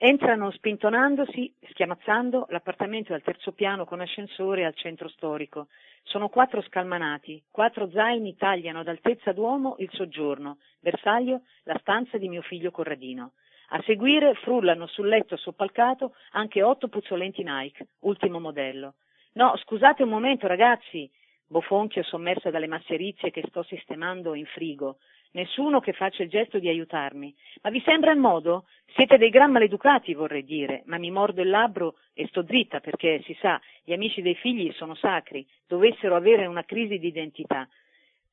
Entrano spintonandosi, schiamazzando, l'appartamento è al terzo piano con ascensore al centro storico. Sono quattro scalmanati, quattro zaini tagliano ad altezza d'uomo il soggiorno, bersaglio la stanza di mio figlio Corradino. A seguire frullano sul letto soppalcato anche otto puzzolenti Nike, ultimo modello. No, scusate un momento ragazzi, bofonchio sommersa dalle masserizie che sto sistemando in frigo. Nessuno che faccia il gesto di aiutarmi. Ma vi sembra il modo? Siete dei gran maleducati, vorrei dire, ma mi mordo il labbro e sto dritta perché, si sa, gli amici dei figli sono sacri, dovessero avere una crisi di identità.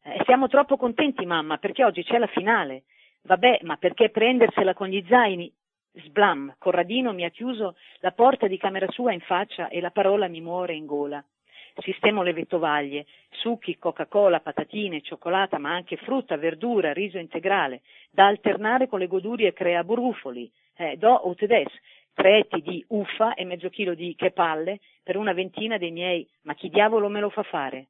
Eh, siamo troppo contenti, mamma, perché oggi c'è la finale. Vabbè, ma perché prendersela con gli zaini? Sblam, Corradino mi ha chiuso la porta di camera sua in faccia e la parola mi muore in gola sistemo le vettovaglie, succhi, Coca-Cola, patatine, cioccolata, ma anche frutta, verdura, riso integrale, da alternare con le godurie crea burufoli, eh, do o tedes, tre di uffa e mezzo chilo di che palle per una ventina dei miei, ma chi diavolo me lo fa fare?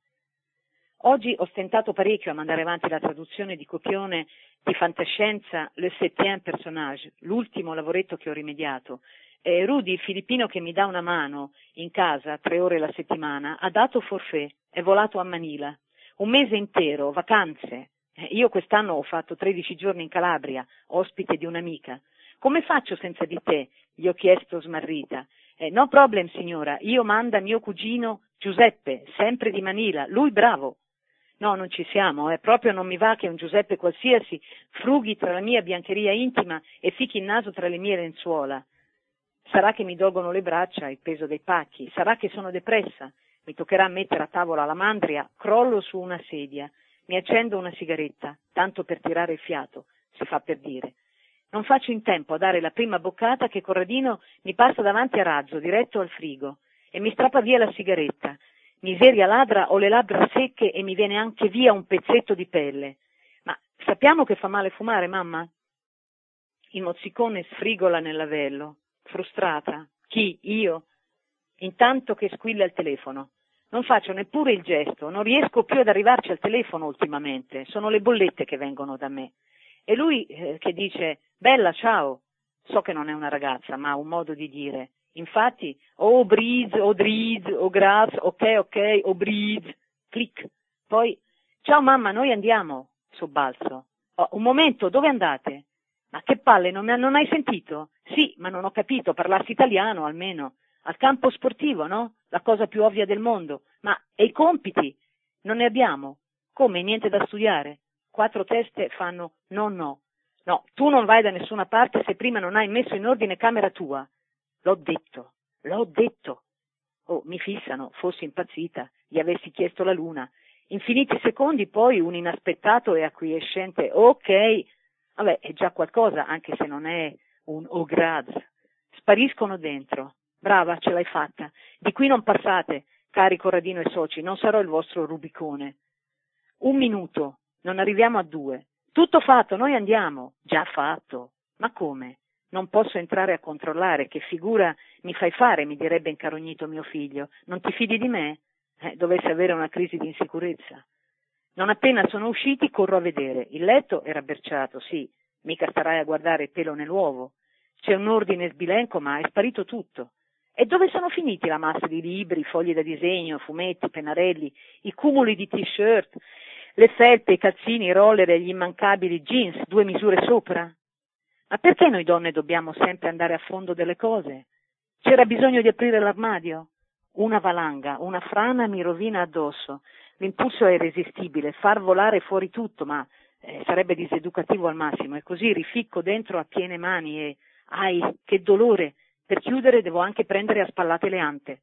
Oggi ho stentato parecchio a mandare avanti la traduzione di copione di fantascienza Le Septième Personnage, l'ultimo lavoretto che ho rimediato, eh, Rudy, il filippino che mi dà una mano in casa tre ore la settimana, ha dato forfè, è volato a Manila. Un mese intero, vacanze. Eh, io quest'anno ho fatto 13 giorni in Calabria, ospite di un'amica. Come faccio senza di te? gli ho chiesto smarrita. Eh, no problem, signora, io manda mio cugino Giuseppe, sempre di Manila, lui bravo. No, non ci siamo, eh. proprio non mi va che un Giuseppe qualsiasi frughi tra la mia biancheria intima e fichi il naso tra le mie lenzuola. Sarà che mi dolgono le braccia, il peso dei pacchi, sarà che sono depressa, mi toccherà mettere a tavola la mandria, crollo su una sedia, mi accendo una sigaretta, tanto per tirare il fiato, si fa per dire. Non faccio in tempo a dare la prima boccata che Corradino mi passa davanti a razzo, diretto al frigo, e mi strappa via la sigaretta. Miseria ladra, ho le labbra secche e mi viene anche via un pezzetto di pelle. Ma sappiamo che fa male fumare, mamma? Il mozzicone sfrigola nel lavello. Frustrata. Chi? Io? Intanto che squilla il telefono. Non faccio neppure il gesto, non riesco più ad arrivarci al telefono ultimamente, sono le bollette che vengono da me. E lui eh, che dice, bella, ciao. So che non è una ragazza, ma ha un modo di dire. Infatti, oh breeze, oh driz, oh graz, ok, ok, oh breeze, clic. Poi, ciao mamma, noi andiamo, sobbalzo. Oh, un momento, dove andate? Ma che palle, non, non hai sentito? Ma non ho capito, parlassi italiano almeno. Al campo sportivo, no? La cosa più ovvia del mondo. Ma e i compiti? Non ne abbiamo. Come, niente da studiare? Quattro teste fanno no, no. No, tu non vai da nessuna parte se prima non hai messo in ordine camera tua. L'ho detto, l'ho detto. Oh, mi fissano, fossi impazzita, gli avessi chiesto la luna. Infiniti secondi poi un inaspettato e acquiescente ok Vabbè, è già qualcosa, anche se non è un oh grad. Spariscono dentro. Brava, ce l'hai fatta. Di qui non passate, cari Corradino e soci, non sarò il vostro Rubicone. Un minuto, non arriviamo a due. Tutto fatto, noi andiamo. Già fatto. Ma come? Non posso entrare a controllare, che figura mi fai fare, mi direbbe incarognito mio figlio. Non ti fidi di me? Eh, dovesse avere una crisi di insicurezza. Non appena sono usciti corro a vedere. Il letto era berciato, sì, mica starai a guardare il pelo nell'uovo. C'è un ordine sbilenco, ma è sparito tutto. E dove sono finiti la massa di libri, fogli da disegno, fumetti, pennarelli, i cumuli di t-shirt, le felpe, i calzini, i roller e gli immancabili jeans, due misure sopra? Ma perché noi donne dobbiamo sempre andare a fondo delle cose? C'era bisogno di aprire l'armadio? Una valanga, una frana mi rovina addosso. L'impulso è irresistibile, far volare fuori tutto, ma eh, sarebbe diseducativo al massimo. E così rificco dentro a piene mani e, ai, che dolore! Per chiudere devo anche prendere a spallate le ante.